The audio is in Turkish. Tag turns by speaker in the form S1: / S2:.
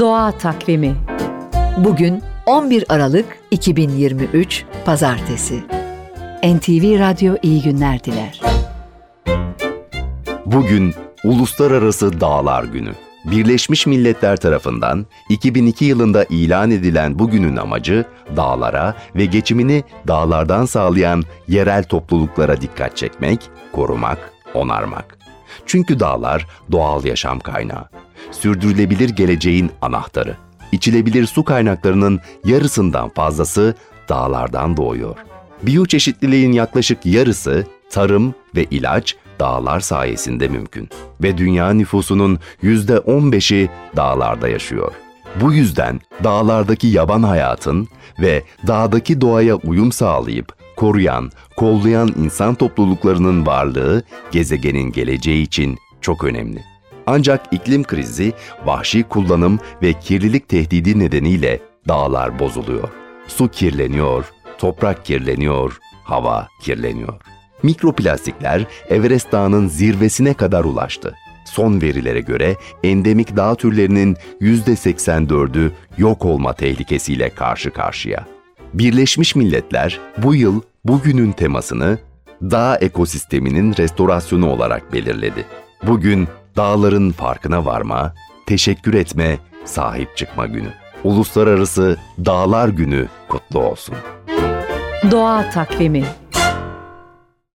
S1: Doğa Takvimi Bugün 11 Aralık 2023 Pazartesi NTV Radyo iyi günler diler.
S2: Bugün Uluslararası Dağlar Günü. Birleşmiş Milletler tarafından 2002 yılında ilan edilen bugünün amacı dağlara ve geçimini dağlardan sağlayan yerel topluluklara dikkat çekmek, korumak, onarmak. Çünkü dağlar doğal yaşam kaynağı. Sürdürülebilir geleceğin anahtarı. İçilebilir su kaynaklarının yarısından fazlası dağlardan doğuyor. Biyoçeşitliliğin yaklaşık yarısı tarım ve ilaç dağlar sayesinde mümkün. Ve dünya nüfusunun %15'i dağlarda yaşıyor. Bu yüzden dağlardaki yaban hayatın ve dağdaki doğaya uyum sağlayıp koruyan, kollayan insan topluluklarının varlığı gezegenin geleceği için çok önemli. Ancak iklim krizi, vahşi kullanım ve kirlilik tehdidi nedeniyle dağlar bozuluyor. Su kirleniyor, toprak kirleniyor, hava kirleniyor. Mikroplastikler Everest Dağı'nın zirvesine kadar ulaştı. Son verilere göre endemik dağ türlerinin %84'ü yok olma tehlikesiyle karşı karşıya. Birleşmiş Milletler bu yıl bugünün temasını dağ ekosisteminin restorasyonu olarak belirledi. Bugün dağların farkına varma, teşekkür etme, sahip çıkma günü. Uluslararası Dağlar Günü kutlu olsun.
S1: Doğa Takvimi